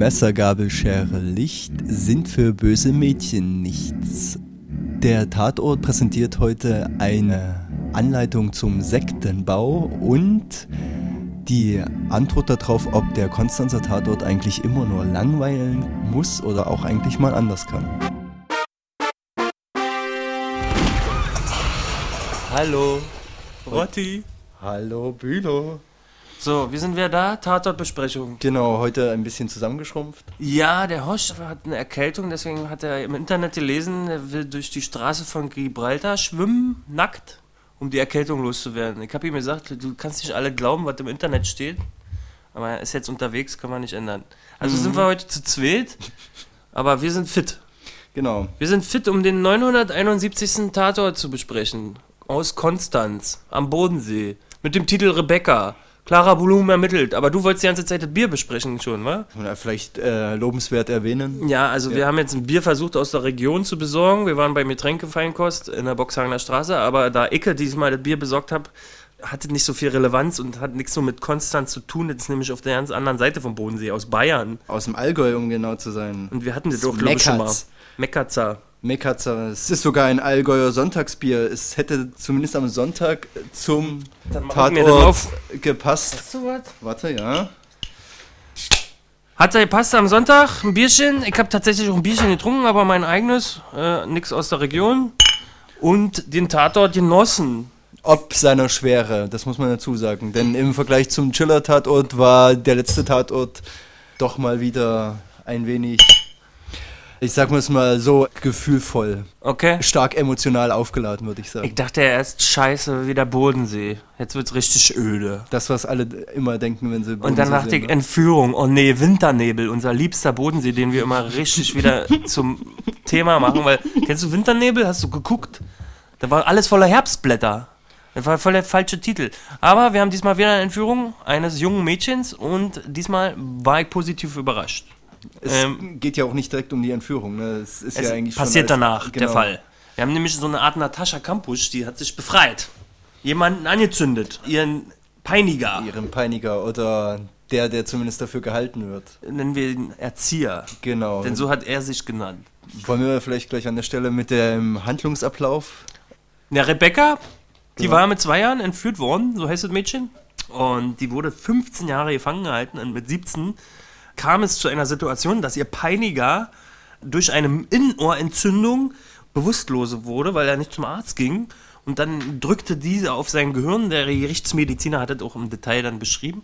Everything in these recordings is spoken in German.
Messer, Gabel, Schere, Licht sind für böse Mädchen nichts. Der Tatort präsentiert heute eine Anleitung zum Sektenbau und die Antwort darauf, ob der Konstanzer Tatort eigentlich immer nur langweilen muss oder auch eigentlich mal anders kann. Hallo, Rotti. Hallo Bülow. So, wir sind wieder da, Tatortbesprechung. Genau, heute ein bisschen zusammengeschrumpft. Ja, der Hosch hat eine Erkältung, deswegen hat er im Internet gelesen, er will durch die Straße von Gibraltar schwimmen, nackt, um die Erkältung loszuwerden. Ich habe ihm gesagt, du kannst nicht alle glauben, was im Internet steht, aber er ist jetzt unterwegs, kann man nicht ändern. Also Mhm. sind wir heute zu zweit, aber wir sind fit. Genau. Wir sind fit, um den 971. Tatort zu besprechen. Aus Konstanz, am Bodensee. Mit dem Titel Rebecca. Clara Blum ermittelt. Aber du wolltest die ganze Zeit das Bier besprechen schon, wa? Oder vielleicht äh, lobenswert erwähnen. Ja, also wir haben jetzt ein Bier versucht aus der Region zu besorgen. Wir waren bei Getränkefeinkost in der Boxhagener Straße. Aber da Icke diesmal das Bier besorgt habe, hatte nicht so viel Relevanz und hat nichts so mit Konstanz zu tun. Das ist nämlich auf der ganz anderen Seite vom Bodensee, aus Bayern. Aus dem Allgäu, um genau zu sein. Und wir hatten das doch, glaube ich, schon mal. Meckertz. Meckerzer. Mekatzer. Es ist sogar ein Allgäuer Sonntagsbier. Es hätte zumindest am Sonntag zum das Tatort gepasst. So was? Warte, ja. Hat er gepasst am Sonntag? Ein Bierchen. Ich habe tatsächlich auch ein Bierchen getrunken, aber mein eigenes. Äh, nix aus der Region. Und den Tatort genossen. Ob seiner Schwere, das muss man dazu sagen. Denn im Vergleich zum Chiller-Tatort war der letzte Tatort doch mal wieder ein wenig, ich sag mal's mal so, gefühlvoll. Okay? Stark emotional aufgeladen, würde ich Ich sagen. dachte erst, scheiße, wie der Bodensee. Jetzt wird's richtig öde. Das, was alle immer denken, wenn sie Und dann Bodensee dachte sehen, ich, ne? Entführung. Oh nee, Winternebel, unser liebster Bodensee, den wir immer richtig wieder zum Thema machen. Weil, kennst du Winternebel? Hast du geguckt? Da war alles voller Herbstblätter. Das war voll der falsche Titel. Aber wir haben diesmal wieder eine Entführung eines jungen Mädchens und diesmal war ich positiv überrascht. Es ähm, geht ja auch nicht direkt um die Entführung. Ne? Es ist Es ja eigentlich schon passiert alles- danach, der genau. Fall. Wir haben nämlich so eine Art Natascha Kampusch, die hat sich befreit. Jemanden angezündet. Ihren Peiniger. Ihren Peiniger oder der, der zumindest dafür gehalten wird. Nennen wir ihn Erzieher. Genau. Denn so hat er sich genannt. Wollen wir vielleicht gleich an der Stelle mit dem Handlungsablauf Ja, Rebecca, die war mit zwei Jahren entführt worden, so heißt das Mädchen. Und die wurde 15 Jahre gefangen gehalten und mit 17 kam es zu einer Situation, dass ihr Peiniger durch eine Innenohrentzündung bewusstlose wurde, weil er nicht zum Arzt ging. Und dann drückte diese auf sein Gehirn. Der Gerichtsmediziner hat das auch im Detail dann beschrieben.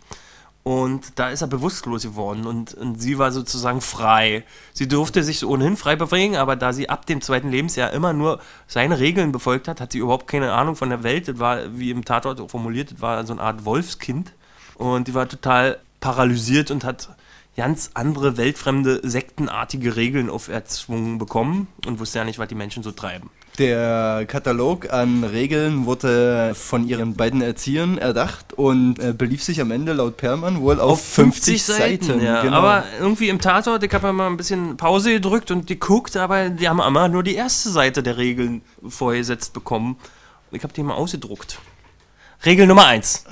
Und da ist er bewusstlos geworden und, und sie war sozusagen frei. Sie durfte sich ohnehin frei bewegen, aber da sie ab dem zweiten Lebensjahr immer nur seine Regeln befolgt hat, hat sie überhaupt keine Ahnung von der Welt. Das war, wie im Tatort formuliert, das war so eine Art Wolfskind. Und die war total paralysiert und hat ganz andere, weltfremde, sektenartige Regeln auferzwungen bekommen und wusste ja nicht, was die Menschen so treiben. Der Katalog an Regeln wurde von ihren beiden Erziehern erdacht und äh, belief sich am Ende laut Perlmann wohl auf, 50, Seiten. ja. genau. Aber irgendwie im Tatort, ich habe mal ein bisschen Pause gedrückt und geguckt, aber die haben immer nur die erste Seite der Regeln vorgesetzt bekommen. Ich habe die mal ausgedruckt. Regel Nummer 1.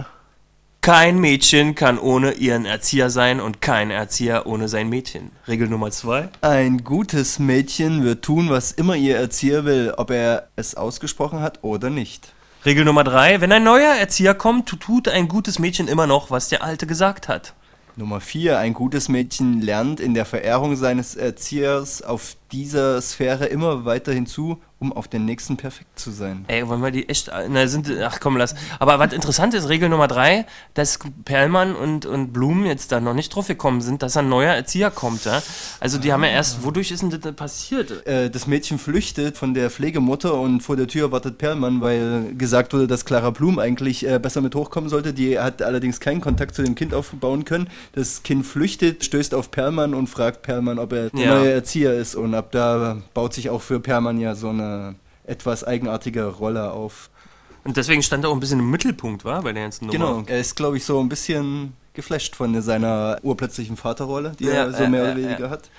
Kein Mädchen kann ohne ihren Erzieher sein und kein Erzieher ohne sein Mädchen. Regel Nummer 2. Ein gutes Mädchen wird tun, was immer ihr Erzieher will, ob er es ausgesprochen hat oder nicht. Regel Nummer 3. Wenn ein neuer Erzieher kommt, tut ein gutes Mädchen immer noch, was der Alte gesagt hat. Nummer 4. Ein gutes Mädchen lernt in der Verehrung seines Erziehers auf dieser Sphäre immer weiter hinzu, um auf den nächsten perfekt zu sein. Ey, wollen wir die echt. Na, sind, ach komm, lass. Aber was interessant ist, Regel Nummer drei, dass Perlmann und, und Blum jetzt da noch nicht drauf gekommen sind, dass ein neuer Erzieher kommt. Ja? Also, die haben ja erst. Wodurch ist denn das denn passiert? Äh, das Mädchen flüchtet von der Pflegemutter und vor der Tür wartet Perlmann, weil gesagt wurde, dass Clara Blum eigentlich äh, besser mit hochkommen sollte. Die hat allerdings keinen Kontakt zu dem Kind aufbauen können. Das Kind flüchtet, stößt auf Perlmann und fragt Perlmann, ob er der Ja. neue Erzieher ist. Und ab da baut sich auch für Perlmann ja so eine etwas eigenartige Rolle auf. Und deswegen stand er auch ein bisschen im Mittelpunkt, war bei der ganzen Nummer. Genau, er ist, glaube ich, so ein bisschen geflasht von seiner urplötzlichen Vaterrolle, die Ja, er so mehr äh, oder weniger äh. hat.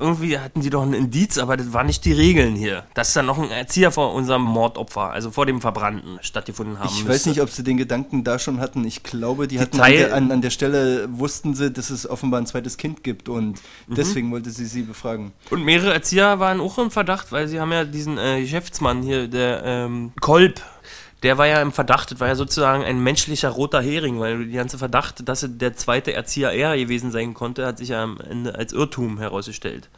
Irgendwie hatten die doch ein Indiz, aber das waren nicht die Regeln hier. Dass dann noch ein Erzieher vor unserem Mordopfer, also vor dem Verbrannten, stattgefunden haben Ich müsste. weiß nicht, ob sie den Gedanken da schon hatten. Ich glaube, die, hatten an Teil- der, an, an der Stelle wussten sie, dass es offenbar ein zweites Kind gibt und Mhm. deswegen wollte sie sie befragen. Und mehrere Erzieher waren auch im Verdacht, weil sie haben ja diesen äh, Geschäftsmann hier, der ähm, Kolb, der war ja im Verdacht, das war ja sozusagen ein menschlicher roter Hering, weil die ganze Verdacht, dass er der zweite Erzieher er gewesen sein konnte, hat sich ja am Ende als Irrtum herausgestellt.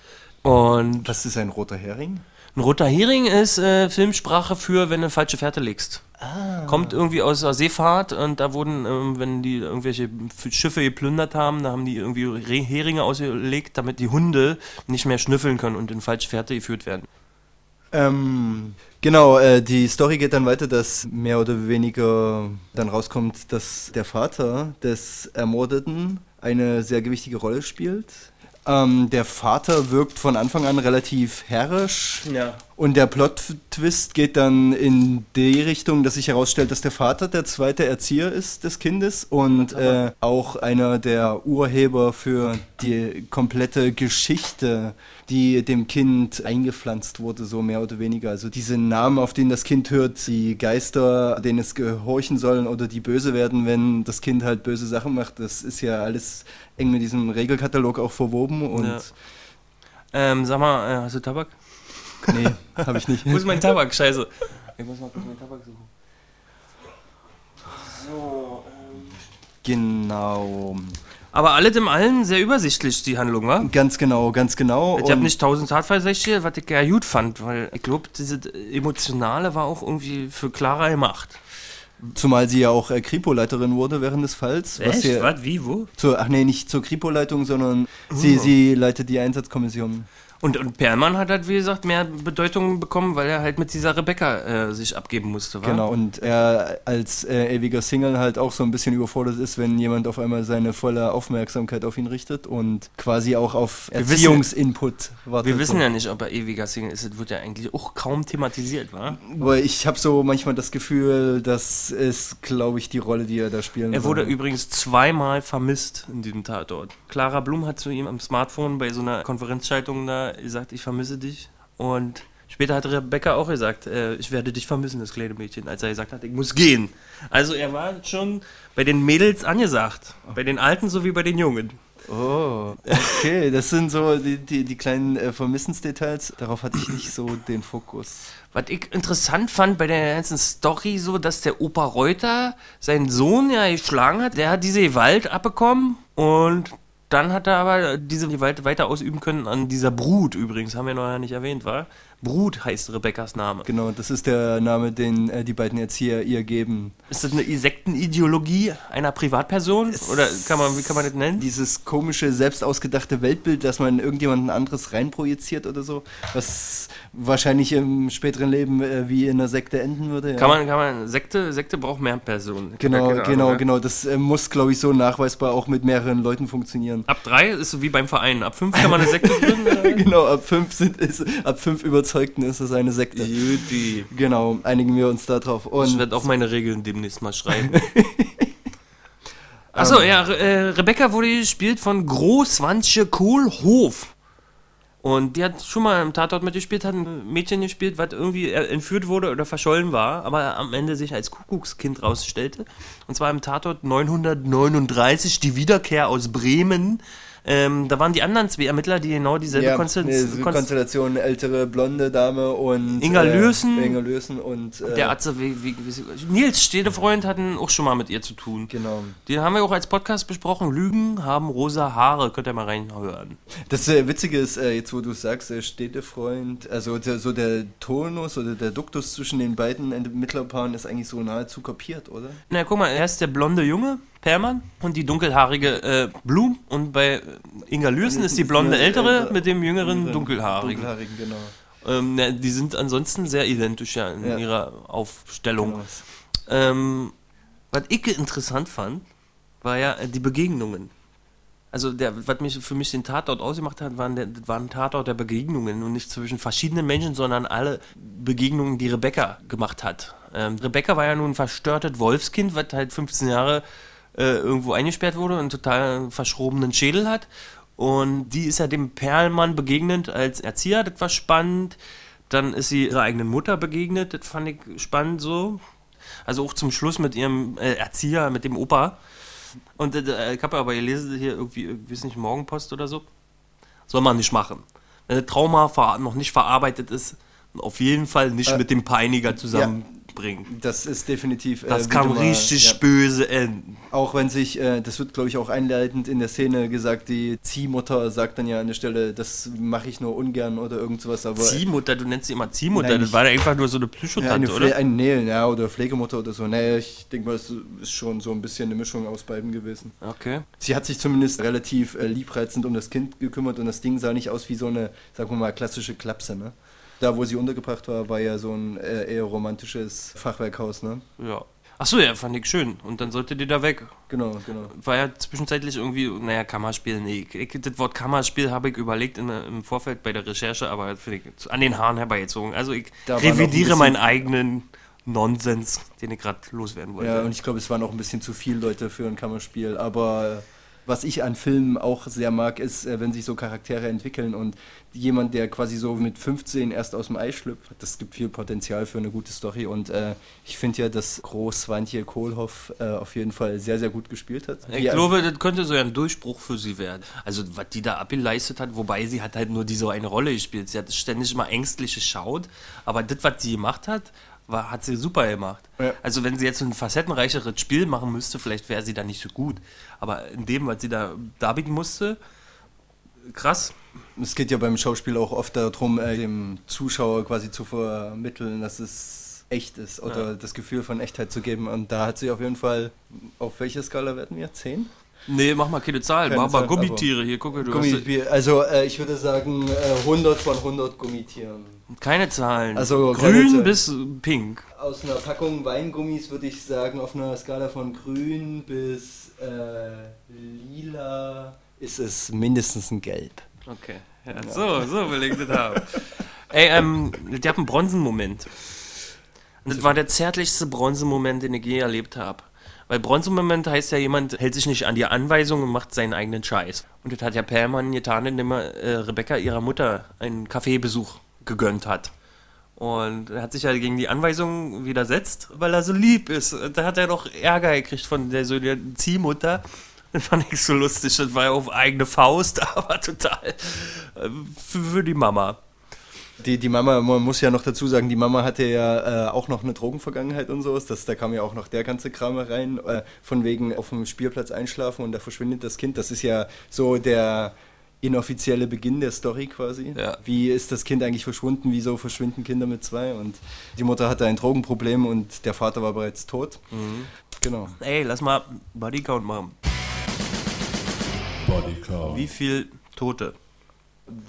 Und Was ist ein roter Hering? ein roter Hering ist äh, Filmsprache für, wenn du falsche Fährte legst. Kommt irgendwie aus der Seefahrt und da wurden, ähm, wenn die irgendwelche Schiffe geplündert haben, da haben die irgendwie Heringe ausgelegt, damit die Hunde nicht mehr schnüffeln können und in falsche Fährte geführt werden. Ähm, genau, äh, die Story geht dann weiter, dass mehr oder weniger dann rauskommt, dass der Vater des Ermordeten eine sehr gewichtige Rolle spielt. Ähm, der Vater wirkt von Anfang an relativ herrisch. Ja. Und der Plot-Twist geht dann in die Richtung, dass sich herausstellt, dass der Vater der zweite Erzieher ist des Kindes und äh, auch einer der Urheber für die komplette Geschichte, die dem Kind eingepflanzt wurde, so mehr oder weniger. Also diese Namen, auf denen das Kind hört, die Geister, denen es gehorchen sollen oder die böse werden, wenn das Kind halt böse Sachen macht, das ist ja alles eng mit diesem Regelkatalog auch verwoben und Ja. Ähm, sag mal, äh, hast du Tabak? Nee, habe ich nicht. Wo ist mein Tabak? Scheiße. Ich muss mal kurz meinen Tabak suchen. So, ähm. Genau. Aber alles im Allen sehr übersichtlich, die Handlung, wa? Ganz genau, ganz genau. Ich habe nicht tausend Tatversächte, was ich ja gut fand, weil ich glaube, diese Emotionale war auch irgendwie für Clara gemacht. zumal sie ja auch äh, Kripo-Leiterin wurde während des Falls. Was sie, Was? Wie? Wo? zur, ach nee, nicht zur Kripo-Leitung, sondern sie, Oh. sie leitet die Einsatzkommission. Und, und Perlmann hat halt, wie gesagt, mehr Bedeutung bekommen, weil er halt mit dieser Rebecca äh, sich abgeben musste, wa? Genau. Und er als äh, ewiger Single halt auch so ein bisschen überfordert ist, wenn jemand auf einmal seine volle Aufmerksamkeit auf ihn richtet und quasi auch auf Erziehungsinput wartet. Wir wissen so. ja nicht, ob er ewiger Single ist. Das wird ja eigentlich auch kaum thematisiert, wa? Aber ich habe so manchmal das Gefühl, das ist, glaube ich, die Rolle, die er da spielen Er wurde soll. übrigens zweimal vermisst in diesem Tatort. Clara Blum hat zu ihm am Smartphone bei so einer Konferenzschaltung da gesagt, ich vermisse dich. Und später hat Rebecca auch gesagt, äh, ich werde dich vermissen, das kleine Mädchen, als er gesagt hat, ich muss gehen. Also er war schon bei den Mädels angesagt. Bei den Alten sowie bei den Jungen. Oh, okay, das sind so die, die, die kleinen äh, Vermissensdetails. Darauf hatte ich nicht so den Fokus. Was ich interessant fand bei der ganzen Story, so, dass der Opa Reuter seinen Sohn ja geschlagen hat. Der hat diese Gewalt abbekommen und dann hat er aber diese Gewalt weiter ausüben können an dieser Brut übrigens, haben wir noch ja nicht erwähnt, war? Brut heißt Rebekkas Name. Genau, das ist der Name, den äh, die beiden Erzieher ihr geben. Ist das eine Sektenideologie einer Privatperson? Oder kann man, wie kann man das nennen? Dieses komische, selbst ausgedachte Weltbild, dass man irgendjemanden anderes reinprojiziert oder so, was wahrscheinlich im späteren Leben äh, wie in einer Sekte enden würde. Ja. Kann man, kann man, Sekte, Sekte braucht mehr Personen. Genau, genau, Ahnung, genau. Das äh, muss, glaube ich, so nachweisbar auch mit mehreren Leuten funktionieren. Ab drei ist so wie beim Verein. Ab fünf kann man eine Sekte gründen. genau, ab fünf, sind, ist, ab fünf Überzeugten ist es eine Sekte. Juti. Genau, einigen wir uns da drauf. Ich werde auch meine Regeln demnächst mal schreiben. Achso, ja, Re äh, Rebecca wurde gespielt von Großwandche Kohlhof. Und die hat schon mal im Tatort mitgespielt, hat ein Mädchen gespielt, was irgendwie äh, entführt wurde oder verschollen war, aber am Ende sich als Kuckuckskind rausstellte. Und zwar im Tatort 939, die Wiederkehr aus Bremen. Ähm, da waren die anderen zwei Ermittler, die genau dieselbe ja, Konstell- nee, so Konst- Konstellation, ältere blonde Dame und Inga Lürsen. Inga Lürsen und äh, der Atze, wie, wie, wie, Nils Stedefreund hatten auch schon mal mit ihr zu tun. Genau. Den haben wir auch als Podcast besprochen. Lügen haben rosa Haare. Könnt ihr mal reinhören. Das äh, Witzige ist, äh, jetzt wo du sagst, äh, Städtefreund, also der, so der Tonus oder der Duktus zwischen den beiden Ermittlerpaaren ist eigentlich so nahezu kopiert, oder? Na, guck mal, er ist der blonde Junge, Perlmann, und die dunkelhaarige äh, Blum. Und bei Inga Lürsen ist die blonde ältere mit dem jüngeren dunkelhaarigen. Dunkelhaarigen, genau. Ähm, na, die sind ansonsten sehr identisch ja, in Ja. ihrer Aufstellung. genau. Ähm, was ich interessant fand, war ja äh, die Begegnungen. Also der, was mich für mich den Tatort ausgemacht hat, waren der, war ein Tatort der Begegnungen und nicht zwischen verschiedenen Menschen, sondern alle Begegnungen, die Rebecca gemacht hat. Ähm, Rebecca war ja nun ein verstörtes Wolfskind, was halt 15 Jahre äh, irgendwo eingesperrt wurde und einen total verschrobenen Schädel hat. Und die ist ja dem Perlmann begegnet als Erzieher, das war spannend. Dann ist sie ihrer eigenen Mutter begegnet, das fand ich spannend so. Also auch zum Schluss mit ihrem äh, Erzieher, mit dem Opa. Und äh, ich habe aber gelesen, hier irgendwie, ich weiß nicht, Morgenpost oder so. Soll man nicht machen. Wenn das Trauma noch nicht verarbeitet ist, auf jeden Fall nicht Äh, mit dem Peiniger zusammenbringen. Das ist definitiv. äh, Das kann mal- richtig ja. böse enden. Auch wenn sich, äh, das wird glaube ich auch einleitend in der Szene gesagt, die Ziehmutter sagt dann ja an der Stelle, das mache ich nur ungern oder irgend sowas, aber. Ziehmutter, du nennst sie immer Ziehmutter, Nein, das war ja einfach nur so eine ja, eine Psychotante, Pfle oder? ein, nee, ja, oder Pflegemutter oder so. Nee, ich denke mal, es ist schon so ein bisschen eine Mischung aus beiden gewesen. Okay. Sie hat sich zumindest relativ äh, liebreizend um das Kind gekümmert und das Ding sah nicht aus wie so eine, sagen wir mal, klassische Klapse, ne? Da, wo sie untergebracht war, war ja so ein äh, eher romantisches Fachwerkhaus, ne? Ja. Achso, ja, fand ich schön. Und dann sollte die da weg. Genau, genau. War ja zwischenzeitlich irgendwie, naja, Kammerspiel, nee. Ich, das Wort Kammerspiel habe ich überlegt in, im Vorfeld bei der Recherche, aber finde ich an den Haaren herbeigezogen. Also ich Da revidiere meinen eigenen Nonsens, den ich gerade loswerden wollte. Ja, und ich glaube, es waren auch ein bisschen zu viele Leute für ein Kammerspiel. Aber was ich an Filmen auch sehr mag, ist, äh, wenn sich so Charaktere entwickeln und jemand, der quasi so mit 15 erst aus dem Ei schlüpft, das gibt viel Potenzial für eine gute Story. Und äh, ich finde ja, dass Groß-Swantje Kohlhoff äh, auf jeden Fall sehr, sehr gut gespielt hat. Ich glaube, das könnte so ein Durchbruch für sie werden. Also, was die da abgeleistet hat, wobei sie hat halt nur diese eine Rolle gespielt. Sie hat ständig immer ängstlich geschaut, aber das, was sie gemacht hat, war, hat sie super gemacht. Ja. Also, wenn sie jetzt ein facettenreicheres Spiel machen müsste, vielleicht wäre sie da nicht so gut. Aber in dem, was sie da darbieten musste, krass. Es geht ja beim Schauspiel auch oft darum, äh, dem Zuschauer quasi zu vermitteln, dass es echt ist oder Ja. das Gefühl von Echtheit zu geben. Und da hat sie auf jeden Fall, auf welche Skala werden wir? 10? Nee, mach mal keine Zahlen, Keine mach mal Gummitiere. Hier, hast Gummibier, also äh, ich würde sagen äh, 100 von 100 Gummitieren. Keine Zahlen. Also, Grün Zahlen. bis pink. Aus einer Packung Weingummis würde ich sagen, auf einer Skala von grün bis äh, lila ist es mindestens ein Gelb. Okay. Ja, So, so will ich das haben. Ey, ähm, die hat einen Bronzenmoment. Und das war der zärtlichste Bronzemoment, den ich je erlebt habe. Weil Bronzemoment heißt ja, jemand hält sich nicht an die Anweisung und macht seinen eigenen Scheiß. Und das hat ja Perlmann getan, indem er äh, Rebecca ihrer Mutter einen Kaffeebesuch gegönnt hat. Und er hat sich ja gegen die Anweisung widersetzt, weil er so lieb ist. Da hat er doch Ärger gekriegt von der, so der Ziehmutter. Das fand ich so lustig. Das war ja auf eigene Faust, aber total äh, für, für die Mama. Die, die Mama, man muss ja noch dazu sagen, die Mama hatte ja äh, auch noch eine Drogenvergangenheit und sowas. Das, da kam ja auch noch der ganze Kram rein, äh, von wegen auf dem Spielplatz einschlafen und da verschwindet das Kind. Das ist ja so der inoffizielle Beginn der Story quasi. Ja. Wie ist das Kind eigentlich verschwunden? Wieso verschwinden Kinder mit zwei? Und die Mutter hatte ein Drogenproblem und der Vater war bereits tot. Genau. Ey, lass mal Bodycount machen. Bodycount. Wie viel Tote?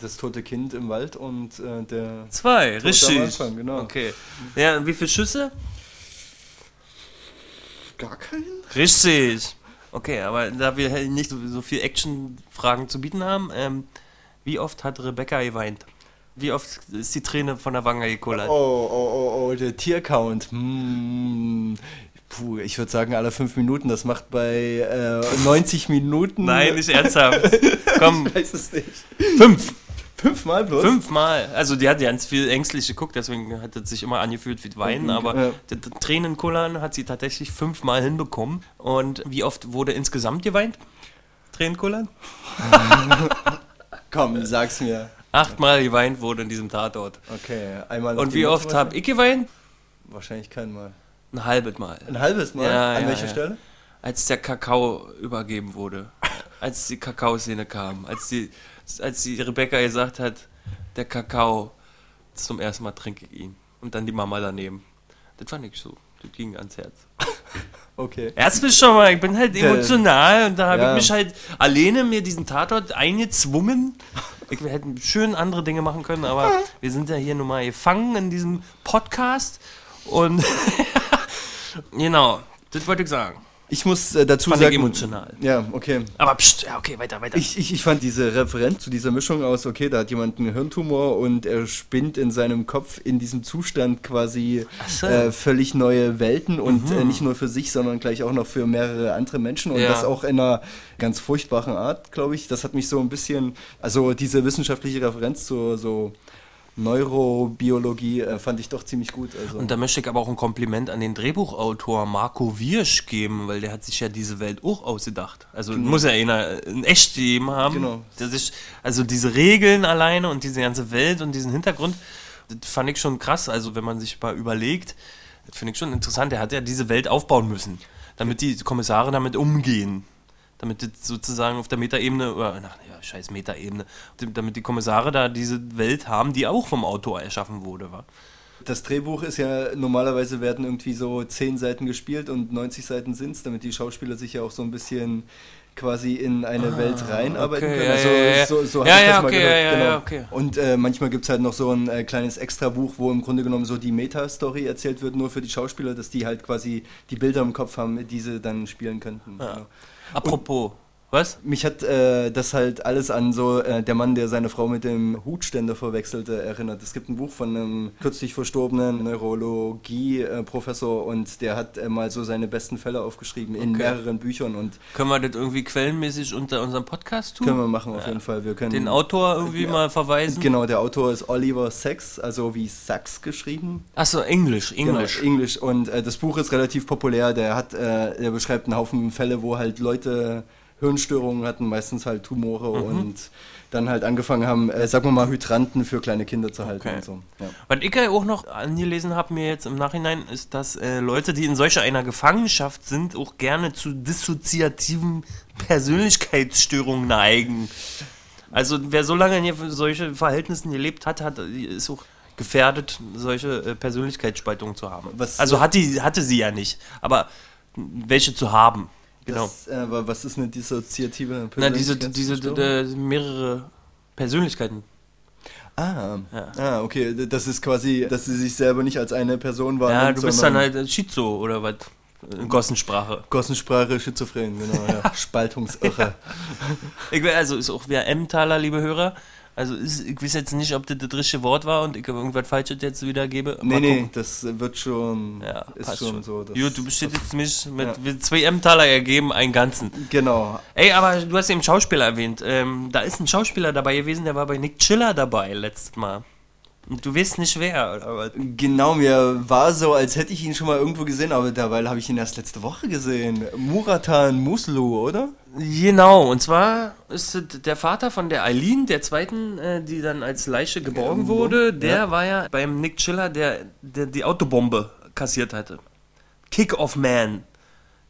Das tote Kind im Wald und äh, der. Zwei, am richtig. Anfang, genau. Okay. Ja, und wie viele Schüsse? Gar keinen? Richtig. Okay, aber da wir nicht so, so viel Action-Fragen zu bieten haben, ähm, wie oft hat Rebecca geweint? Wie oft ist die Träne von der Wange Oh, gekullert? oh, oh, oh, der Tiercount. Hm. Puh, ich würde sagen, alle fünf Minuten. Das macht bei äh, 90 Minuten. Nein, nicht ernsthaft. Komm, Ich weiß es nicht. fünf. Fünfmal bloß? Fünfmal. Also die hat ganz viel ängstlich geguckt, deswegen hat es sich immer angefühlt wie Weinen, Okay, aber ja. Tränenkullern hat sie tatsächlich fünfmal hinbekommen. Und wie oft wurde insgesamt geweint? Tränenkullern? Komm, sag's mir. Achtmal geweint wurde in diesem Tatort. Okay, einmal. Und wie oft habe ich geweint? Wahrscheinlich kein Mal. Ein halbes Mal. Ein halbes Mal? Ja, An ja, welcher. Stelle? Als der Kakao übergeben wurde. Als die Kakaoszene kam. Als die, als die Rebecca gesagt hat, der Kakao, zum ersten Mal trinke ich ihn. Und dann die Mama daneben. Das fand ich so. Das ging ans Herz. Okay. Erst mich schon mal, ich bin halt emotional und da habe Ja. ich mich halt alleine mir diesen Tatort eingezwungen. Ich wir hätten schön andere Dinge machen können, aber wir sind ja hier nun mal gefangen in diesem Podcast und genau, das wollte ich sagen. Ich muss äh, dazu Fand sagen. emotional. Ja, okay. Aber pst, ja, okay, weiter, weiter. Ich, ich, ich fand diese Referenz zu dieser Mischung aus, okay, da hat jemand einen Hirntumor und er spinnt in seinem Kopf in diesem Zustand quasi so. äh, völlig neue Welten und äh, nicht nur für sich, sondern gleich auch noch für mehrere andere Menschen und Ja. das auch in einer ganz furchtbaren Art, glaube ich. Das hat mich so ein bisschen, also diese wissenschaftliche Referenz zur so Neurobiologie äh, fand ich doch ziemlich gut. Also. Und da möchte ich aber auch ein Kompliment an den Drehbuchautor Marco Wirsch geben, weil der hat sich ja diese Welt auch ausgedacht. Also muss ja einer ein echt gegeben haben. Genau. Der sich, also diese Regeln alleine und diese ganze Welt und diesen Hintergrund, das fand ich schon krass. Also wenn man sich mal überlegt, das finde ich schon interessant. Der hat ja diese Welt aufbauen müssen, damit die Kommissare damit umgehen. Damit das sozusagen auf der Metaebene, oder ach, ja, scheiß Metaebene, damit die Kommissare da diese Welt haben, die auch vom Autor erschaffen wurde, war. Das Drehbuch ist ja normalerweise werden irgendwie so 10 Seiten gespielt und 90 Seiten sind es, damit die Schauspieler sich ja auch so ein bisschen quasi in eine Welt reinarbeiten Ah, okay, können. ja, Also ja, ja. so, so Ja, ja, das mal okay, ja, ja, genau. ja, okay. Und äh, manchmal gibt es halt noch so ein äh, kleines Extra-Buch, wo im Grunde genommen so die Meta-Story erzählt wird, nur für die Schauspieler, dass die halt quasi die Bilder im Kopf haben, die sie dann spielen könnten. Ja. Genau. Apropos, was? Mich hat äh, das halt alles an so äh, der Mann, der seine Frau mit dem Hutständer verwechselte, erinnert. Es gibt ein Buch von einem kürzlich verstorbenen Neurologie-Professor und der hat äh, mal so seine besten Fälle aufgeschrieben in Okay. mehreren Büchern und Können wir das irgendwie quellenmäßig unter unserem Podcast tun? können wir machen auf jeden Fall. Wir können Den Autor irgendwie Ja. mal verweisen? Genau, der Autor ist Oliver Sacks, also wie Sachs geschrieben. Achso, Englisch, Englisch. Genau, Englisch. Und äh, das Buch ist relativ populär. Der hat, äh, der beschreibt einen Haufen Fälle, wo halt Leute Hirnstörungen hatten, meistens halt Tumore Mhm. und dann halt angefangen haben, äh, sagen wir mal, Hydranten für kleine Kinder zu halten Okay. und so. Ja. Was ich ja auch noch angelesen habe, mir jetzt im Nachhinein, ist, dass äh, Leute, die in solcher einer Gefangenschaft sind, auch gerne zu dissoziativen Persönlichkeitsstörungen neigen. Also wer so lange in hier- solche Verhältnissen gelebt hat, hat ist auch gefährdet, solche äh, Persönlichkeitsspaltungen zu haben. Was- also hat die, hatte sie ja nicht, aber welche zu haben. Genau. Das, äh, wa- was ist eine dissoziative Na, diese, diese, mehrere Persönlichkeiten. Ah, Ja. ah, okay. Das ist quasi, dass sie sich selber nicht als eine Person Ja, wahrnimmt, du bist dann halt Schizo oder was? Gossensprache. Gossensprache, Schizophren, genau, ja. Spaltungsirre. Ich, will- also ist auch wer Emmentaler, liebe Hörer. Also ist, ich weiß jetzt nicht, ob das das richtige Wort war und ich irgendwas Falsches jetzt wiedergebe. Nee, nee, das wird schon, Ja, ist passt schon, so. Gut, du bestätigst mich mit Ja. mit zwei Emmentaler ergeben, einen ganzen. Genau. Ey, aber du hast eben Schauspieler erwähnt. Ähm, da ist ein Schauspieler dabei gewesen, der war bei Nick Chiller dabei letztes Mal. Du weißt nicht wer? Genau, mir war so, als hätte ich ihn schon mal irgendwo gesehen, aber dabei habe ich ihn erst letzte Woche gesehen. Muratan Muslu, oder? Genau, und zwar ist der Vater von der Eileen, der zweiten, äh, die dann als Leiche geborgen Ja, wurde. Der ja. war ja beim Nick Chiller, der, der die Autobombe kassiert hatte. Kick-Off Man.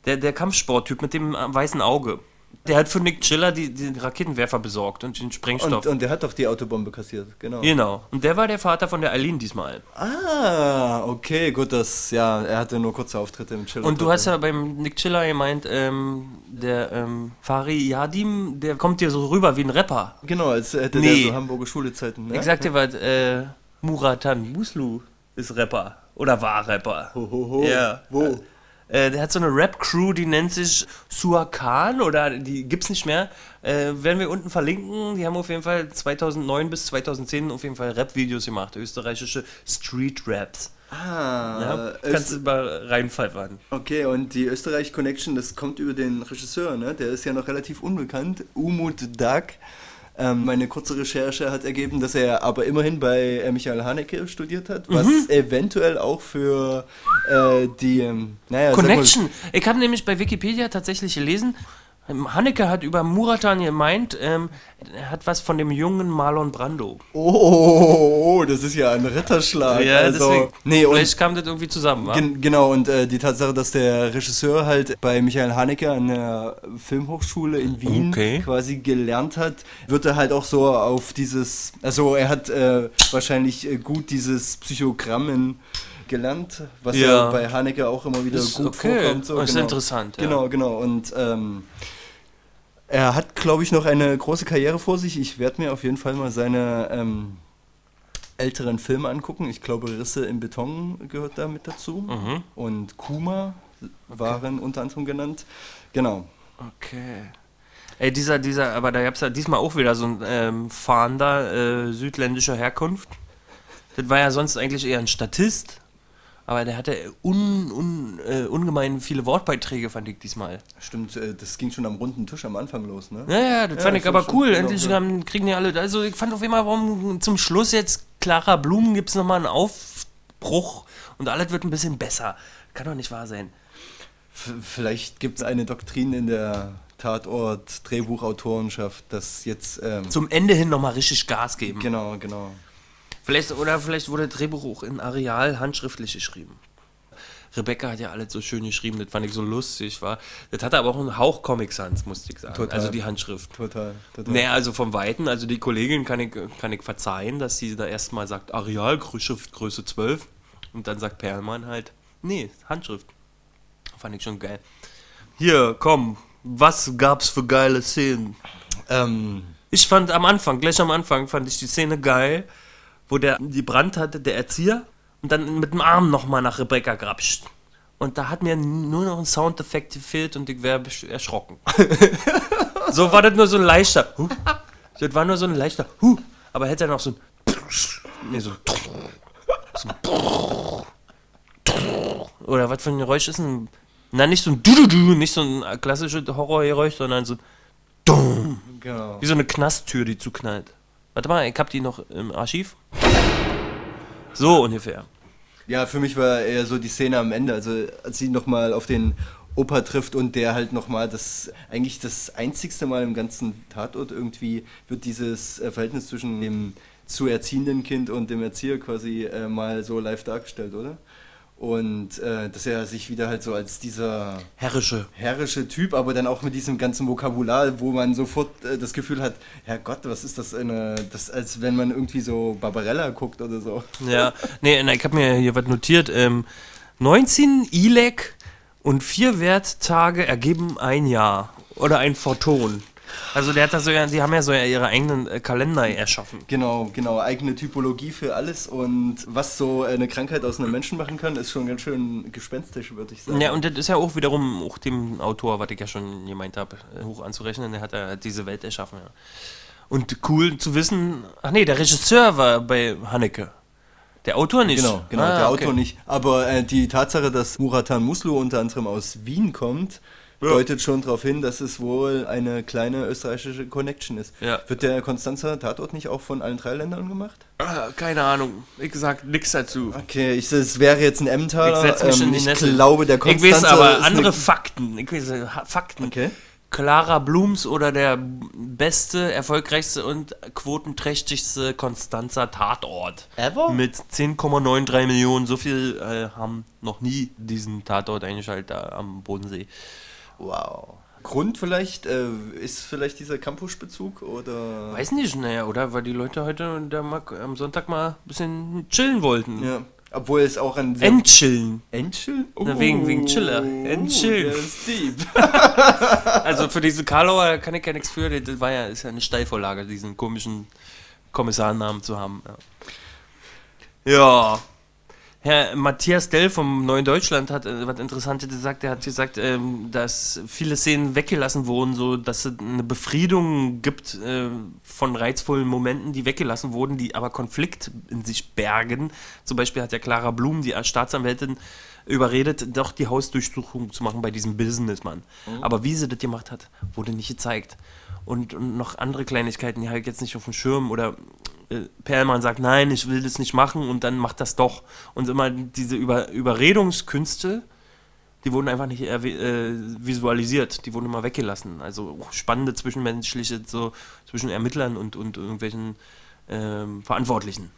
Der, der Kampfsporttyp mit dem weißen Auge. Der hat für Nick Chiller die, den Raketenwerfer besorgt und den Sprengstoff. Und, und der hat doch die Autobombe kassiert, genau. genau. Und der war der Vater von der Eileen diesmal. Ah, okay, gut, das, ja, er hatte nur kurze Auftritte im Chiller. Und du hast ja beim Nick Chiller gemeint, ähm, der ähm, Fari Yadim, der kommt dir so rüber wie ein Rapper. Genau, als hätte Nee. der so Hamburger Schulezeiten, ne? Ich sag dir was, äh, Muratan Muslu ist Rapper. Oder war Rapper. Ho, ho, ho. Ja. Wo? Äh, der hat so eine Rap-Crew, die nennt sich Suakan oder die gibt's nicht mehr. Äh, werden wir unten verlinken. Die haben auf jeden Fall 2009 bis 2010 auf jeden Fall Rap-Videos gemacht. Österreichische Street-Raps. Ah, Ja, kannst du mal reinpfeifen. okay, und die Österreich-Connection, das kommt über den Regisseur, ne? Der ist ja noch relativ unbekannt. Umut Dag. Ähm, meine kurze Recherche hat ergeben, dass er aber immerhin bei äh, Michael Haneke studiert hat, was Mhm. eventuell auch für äh, die, ähm, naja, mal- Connection. Ich habe nämlich bei Wikipedia tatsächlich gelesen, Hanneke hat über Muratan gemeint, ähm, er hat was von dem jungen Marlon Brando. Oh, oh, oh, oh, das ist ja ein Ritterschlag. Ja, also, deswegen. Nee, und Vielleicht kam das irgendwie zusammen. wa? Gen genau, und äh, die Tatsache, dass der Regisseur halt bei Michael Haneke an der Filmhochschule in Wien Okay. quasi gelernt hat, wird er halt auch so auf dieses, also er hat äh, wahrscheinlich äh, gut dieses Psychogrammen gelernt, was ja, Ja. bei Haneke auch immer wieder Ist gut okay. vorkommt. So, ist genau. interessant. Ja. Genau, genau. Und ähm, er hat, glaube ich, noch eine große Karriere vor sich. Ich werde mir auf jeden Fall mal seine ähm, älteren Filme angucken. Ich glaube, Risse im Beton gehört da mit dazu. Mhm. Und Kuma waren unter anderem genannt. Genau. Okay. Ey, dieser, dieser, aber da gab es ja diesmal auch wieder so ein ähm, Fahnder äh, südländischer Herkunft. Das war ja sonst eigentlich eher ein Statist, aber der hatte un, un, äh, ungemein viele Wortbeiträge, fand ich diesmal. Stimmt, äh, das ging schon am runden Tisch am Anfang los, ne? Ja, ja, das Ja, fand ich das aber war schon- cool. genau, Endlich ja. kriegen die alle. Also, ich fand auf jeden Fall, warum zum Schluss jetzt Clara Blumen gibt es nochmal einen Aufbruch und alles wird ein bisschen besser. Kann doch nicht wahr sein. F vielleicht gibt es eine Doktrin in der Tatort-Drehbuchautorenschaft, dass jetzt. Ähm, Zum Ende hin nochmal richtig Gas geben. genau, genau. Vielleicht, oder vielleicht wurde das Drehbuch auch in Areal handschriftlich geschrieben. Rebecca hat ja alles so schön geschrieben, das fand ich so lustig. War. Das hatte aber auch einen Hauch Comic Sans, musste ich sagen. Total. Also die Handschrift. Total. total. Naja, also vom Weiten, also die Kollegin kann ich, kann ich verzeihen, dass sie da erstmal sagt, Areal, Schrift Größe 12. Und dann sagt Perlmann halt, nee, Handschrift. Fand ich schon geil. Hier, komm, was gab's für geile Szenen? Ähm, Ich fand am Anfang, gleich am Anfang, fand ich die Szene geil, wo der die Brand hatte, der Erzieher, und dann mit dem Arm nochmal nach Rebecca grapscht. Und da hat mir nur noch ein Soundeffekt gefehlt und ich wäre erschrocken. so war das nur so ein leichter. Huh. Das war nur so ein leichter. Huh. Aber hätte er noch so ein. Nee, so. so ein oder was für ein Geräusch ist ein. Na, nicht so ein Du-Du-Du, nicht so ein klassisches Horrorgeräusch, sondern so ein. Dumm. genau. Wie so eine Knasttür, die zuknallt. Warte mal, ich hab die noch im Archiv. So ungefähr. Ja, für mich war eher so die Szene am Ende, also als sie nochmal auf den Opa trifft und der halt nochmal das, eigentlich das einzigste Mal im ganzen Tatort irgendwie wird dieses äh, Verhältnis zwischen dem zu erziehenden Kind und dem Erzieher quasi äh, mal so live dargestellt, oder? Und äh, dass er sich wieder halt so als dieser Herrische. herrische Typ, aber dann auch mit diesem ganzen Vokabular, wo man sofort äh, das Gefühl hat, Herrgott, was ist das eine, das als wenn man irgendwie so Barbarella guckt oder so. Ja, nee, ich hab mir hier was notiert. Ähm, 19 ILEC und vier Werttage ergeben ein Jahr. Oder ein Photon. Also der hat da so ja, die haben ja so ja ihre eigenen äh, Kalender erschaffen. Genau, genau, eigene Typologie für alles und was so eine Krankheit aus einem Menschen machen kann, ist schon ganz schön gespenstisch, würde ich sagen. Ja, und das ist ja auch wiederum auch dem Autor, was ich ja schon gemeint habe, hoch anzurechnen, der hat ja diese Welt erschaffen. Ja. Und cool zu wissen, ach nee, der Regisseur war bei Haneke. Der Autor nicht. Genau, genau, Ah, der okay. Autor nicht. Aber äh, die Tatsache, dass Muratan Muslu unter anderem aus Wien kommt, Ja. deutet schon darauf hin, dass es wohl eine kleine österreichische Connection ist. Ja. Wird der Konstanzer Tatort nicht auch von allen drei Ländern gemacht? Ah, keine Ahnung. Ich sag nix dazu. Okay, ich, es wäre jetzt ein Emmentaler. Ich setz mich in die ich glaube, der Ich Konstanzer weiß aber ist andere Fakten. Ich weiß äh, Fakten. Okay. Clara Blums oder der beste, erfolgreichste und quotenträchtigste Konstanzer Tatort. Ever? Mit 10,93 Millionen. So viel äh, haben noch nie diesen Tatort eingeschaltet da am Bodensee. Wow. Grund vielleicht, äh, ist vielleicht dieser Campus-Bezug oder... Weiß nicht, naja, oder? Weil die Leute heute da mal, am Sonntag mal ein bisschen chillen wollten. Ja, obwohl es auch ein sehr... Entchillen. Entschillen? Na, wegen- wegen Chiller. Entchillen. Der ist deep. Also für diese Karlauer kann ich ja nichts für. Das war ja, ist ja eine Steilvorlage, diesen komischen Kommissarnamen zu haben. Ja. ja. Herr Matthias Dell vom Neuen Deutschland hat äh, was Interessantes gesagt. Er hat gesagt, ähm, dass viele Szenen weggelassen wurden, so dass es eine Befriedung gibt äh, von reizvollen Momenten, die weggelassen wurden, die aber Konflikt in sich bergen. Zum Beispiel hat ja Clara Blum, die Staatsanwältin, überredet, doch die Hausdurchsuchung zu machen bei diesem Businessmann. Aber wie sie das gemacht hat, wurde nicht gezeigt. Und, und noch andere Kleinigkeiten, die ich jetzt nicht auf dem Schirm. Oder äh, Perlmann sagt, nein, ich will das nicht machen und dann macht das doch. Und immer diese Über Überredungskünste, die wurden einfach nicht äh, visualisiert, die wurden immer weggelassen. Also spannende zwischenmenschliche, so zwischen Ermittlern und, und irgendwelchen ähm, Verantwortlichen.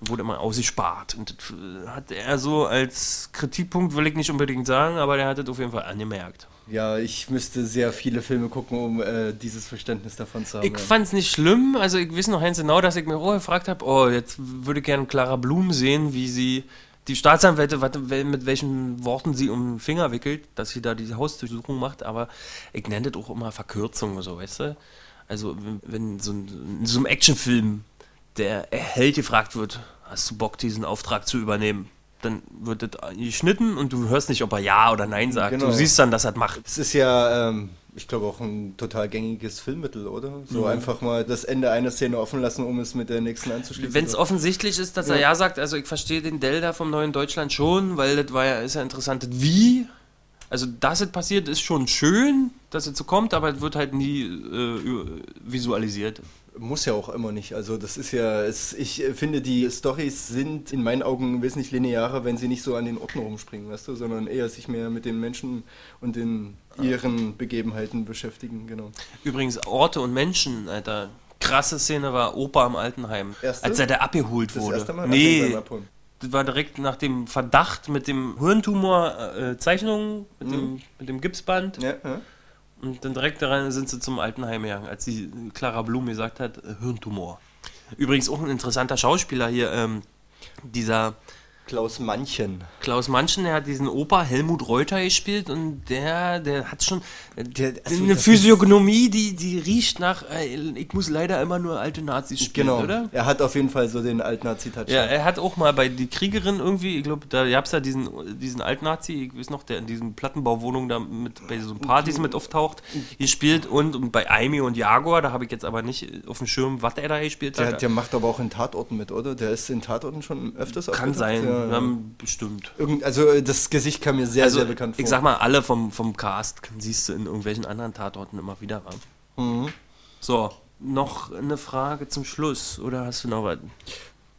Wurde immer ausgespart. Und das äh, hat er so als Kritikpunkt, will ich nicht unbedingt sagen, aber der hat das auf jeden Fall angemerkt. Ja, ich müsste sehr viele Filme gucken, um äh, dieses Verständnis davon zu haben. Ich fand's nicht schlimm, also ich weiß noch ganz genau, dass ich mir auch gefragt habe, oh, jetzt würde ich gerne Clara Blum sehen, wie sie die Staatsanwälte, mit welchen Worten sie um den Finger wickelt, dass sie da diese Hausdurchsuchung macht, aber ich nenne das auch immer Verkürzung oder so, weißt du? Also wenn- so ein, in so einem Actionfilm der Held gefragt wird, hast du Bock, diesen Auftrag zu übernehmen? dann wird das geschnitten und du hörst nicht, ob er Ja oder Nein sagt. Genau. Du siehst dann, dass er das macht. Es ist ja, ähm, ich glaube, auch ein total gängiges Filmmittel, oder? So Mhm. einfach mal das Ende einer Szene offen lassen, um es mit der nächsten anzuschließen. Wenn es offensichtlich ist, dass er Ja sagt, also ich verstehe den Delta vom neuen Deutschland schon, weil das war ja, ist ja interessant, wie. Also, dass es passiert, ist schon schön, dass es so kommt, aber es wird halt nie äh, visualisiert. Muss ja auch immer nicht. Also das ist ja, es, ich äh, finde, die Stories sind in meinen Augen wesentlich linearer, wenn sie nicht so an den Orten rumspringen, weißt du, sondern eher sich mehr mit den Menschen und den ihren Begebenheiten beschäftigen, genau. Übrigens, Orte und Menschen, Alter. Krasse Szene war Opa am Altenheim. Erste? Als er da abgeholt Das wurde. erste Mal? Nee, das war direkt nach dem Verdacht mit dem Hirntumor äh, Zeichnungen, mit, dem, mit dem Gipsband. Ja, ja. Und dann direkt daran sind sie zum Altenheim gegangen, als die Clara Blum gesagt hat, äh, Hirntumor. Übrigens auch ein interessanter Schauspieler hier, ähm, dieser Klaus Manchen. Klaus Manchen, der hat diesen Opa Helmut Reuter gespielt und der, der hat schon Der- also eine Physiognomie, die, die riecht nach, äh, ich muss leider immer nur alte Nazis spielen, Genau. oder? Er hat auf jeden Fall so den Altnazi-Touch. Ja, er hat auch mal bei Die Kriegerin irgendwie, ich glaube, da gab es ja diesen, diesen Altnazi, ich weiß noch, der in diesen Plattenbauwohnungen da mit, bei so Partys mit auftaucht, gespielt und, und bei Aimi und Jaguar, da habe ich jetzt aber nicht auf dem Schirm, was er da gespielt Der, hat. der macht aber auch in Tatorten mit, oder? Der ist in Tatorten schon öfters Kann sein, Ja, ja. ähm, bestimmt. Irgend, also äh, das Gesicht kam mir sehr, Also, sehr bekannt vor. ich sag mal, alle vom, vom Cast siehst du in irgendwelchen anderen Tatorten immer wieder. Wa? Mhm. So, noch eine Frage zum Schluss, oder hast du noch was?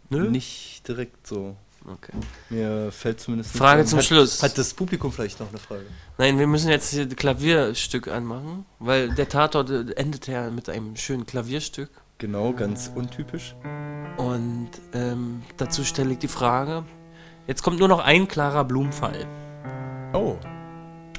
Nö? Nicht direkt so. Okay. Mir fällt zumindest Frage ein. zum hat, Schluss. Hat das Publikum vielleicht noch eine Frage? Nein, wir müssen jetzt hier das Klavierstück anmachen, weil der Tatort äh, endet ja mit einem schönen Klavierstück. Genau, ganz untypisch. Und ähm, dazu stelle ich die Frage: Jetzt kommt nur noch ein klarer Blumenfall. Oh.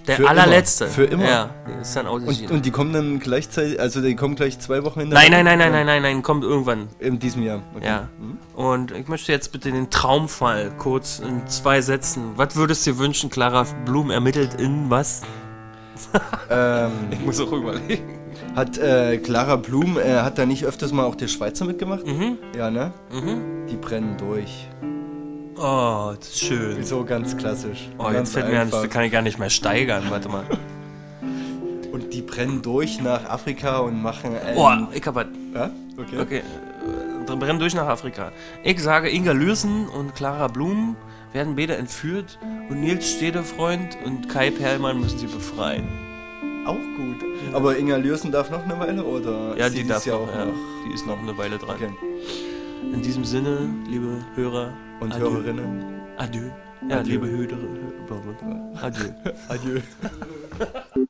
Der Für allerletzte. immer. Für immer. Ja, ist dann Und, und die kommen dann gleichzeitig, also die kommen gleich zwei Wochen hintereinander? Nein, nein, nein, nein, nein, nein, nein, kommt irgendwann. In diesem Jahr. Okay. Ja. Mhm. Und ich möchte jetzt bitte den Traumfall kurz in zwei Sätzen. Was würdest du dir wünschen, Clara Blum ermittelt in was? Ähm, Ich muss auch überlegen. hat äh, Clara Blum, äh, hat da nicht öfters mal auch der Schweizer mitgemacht? Mhm. Ja, ne? Mhm. Die brennen durch. Oh, das ist schön. So ganz klassisch. Oh, ganz jetzt fällt mir an, das kann ich gar nicht mehr steigern. Warte mal. Und die brennen durch nach Afrika und machen. Oh, ich hab was. Ja? Okay. Okay. äh, Brennen durch nach Afrika. Ich sage, Inga Lürsen und Clara Blum werden beide entführt und Nils Stedefreund und Kai Perlmann müssen sie befreien. Auch gut. Aber Inga Lürsen darf noch eine Weile, oder? Ja, die darf Jahr noch, ja, die ist noch eine Weile dran. Okay. In diesem Sinne, liebe Hörer Und Adieu. Hörerinnen. Adieu. Ja, Adieu. liebe Hörer. Eh, Adieu. Adieu.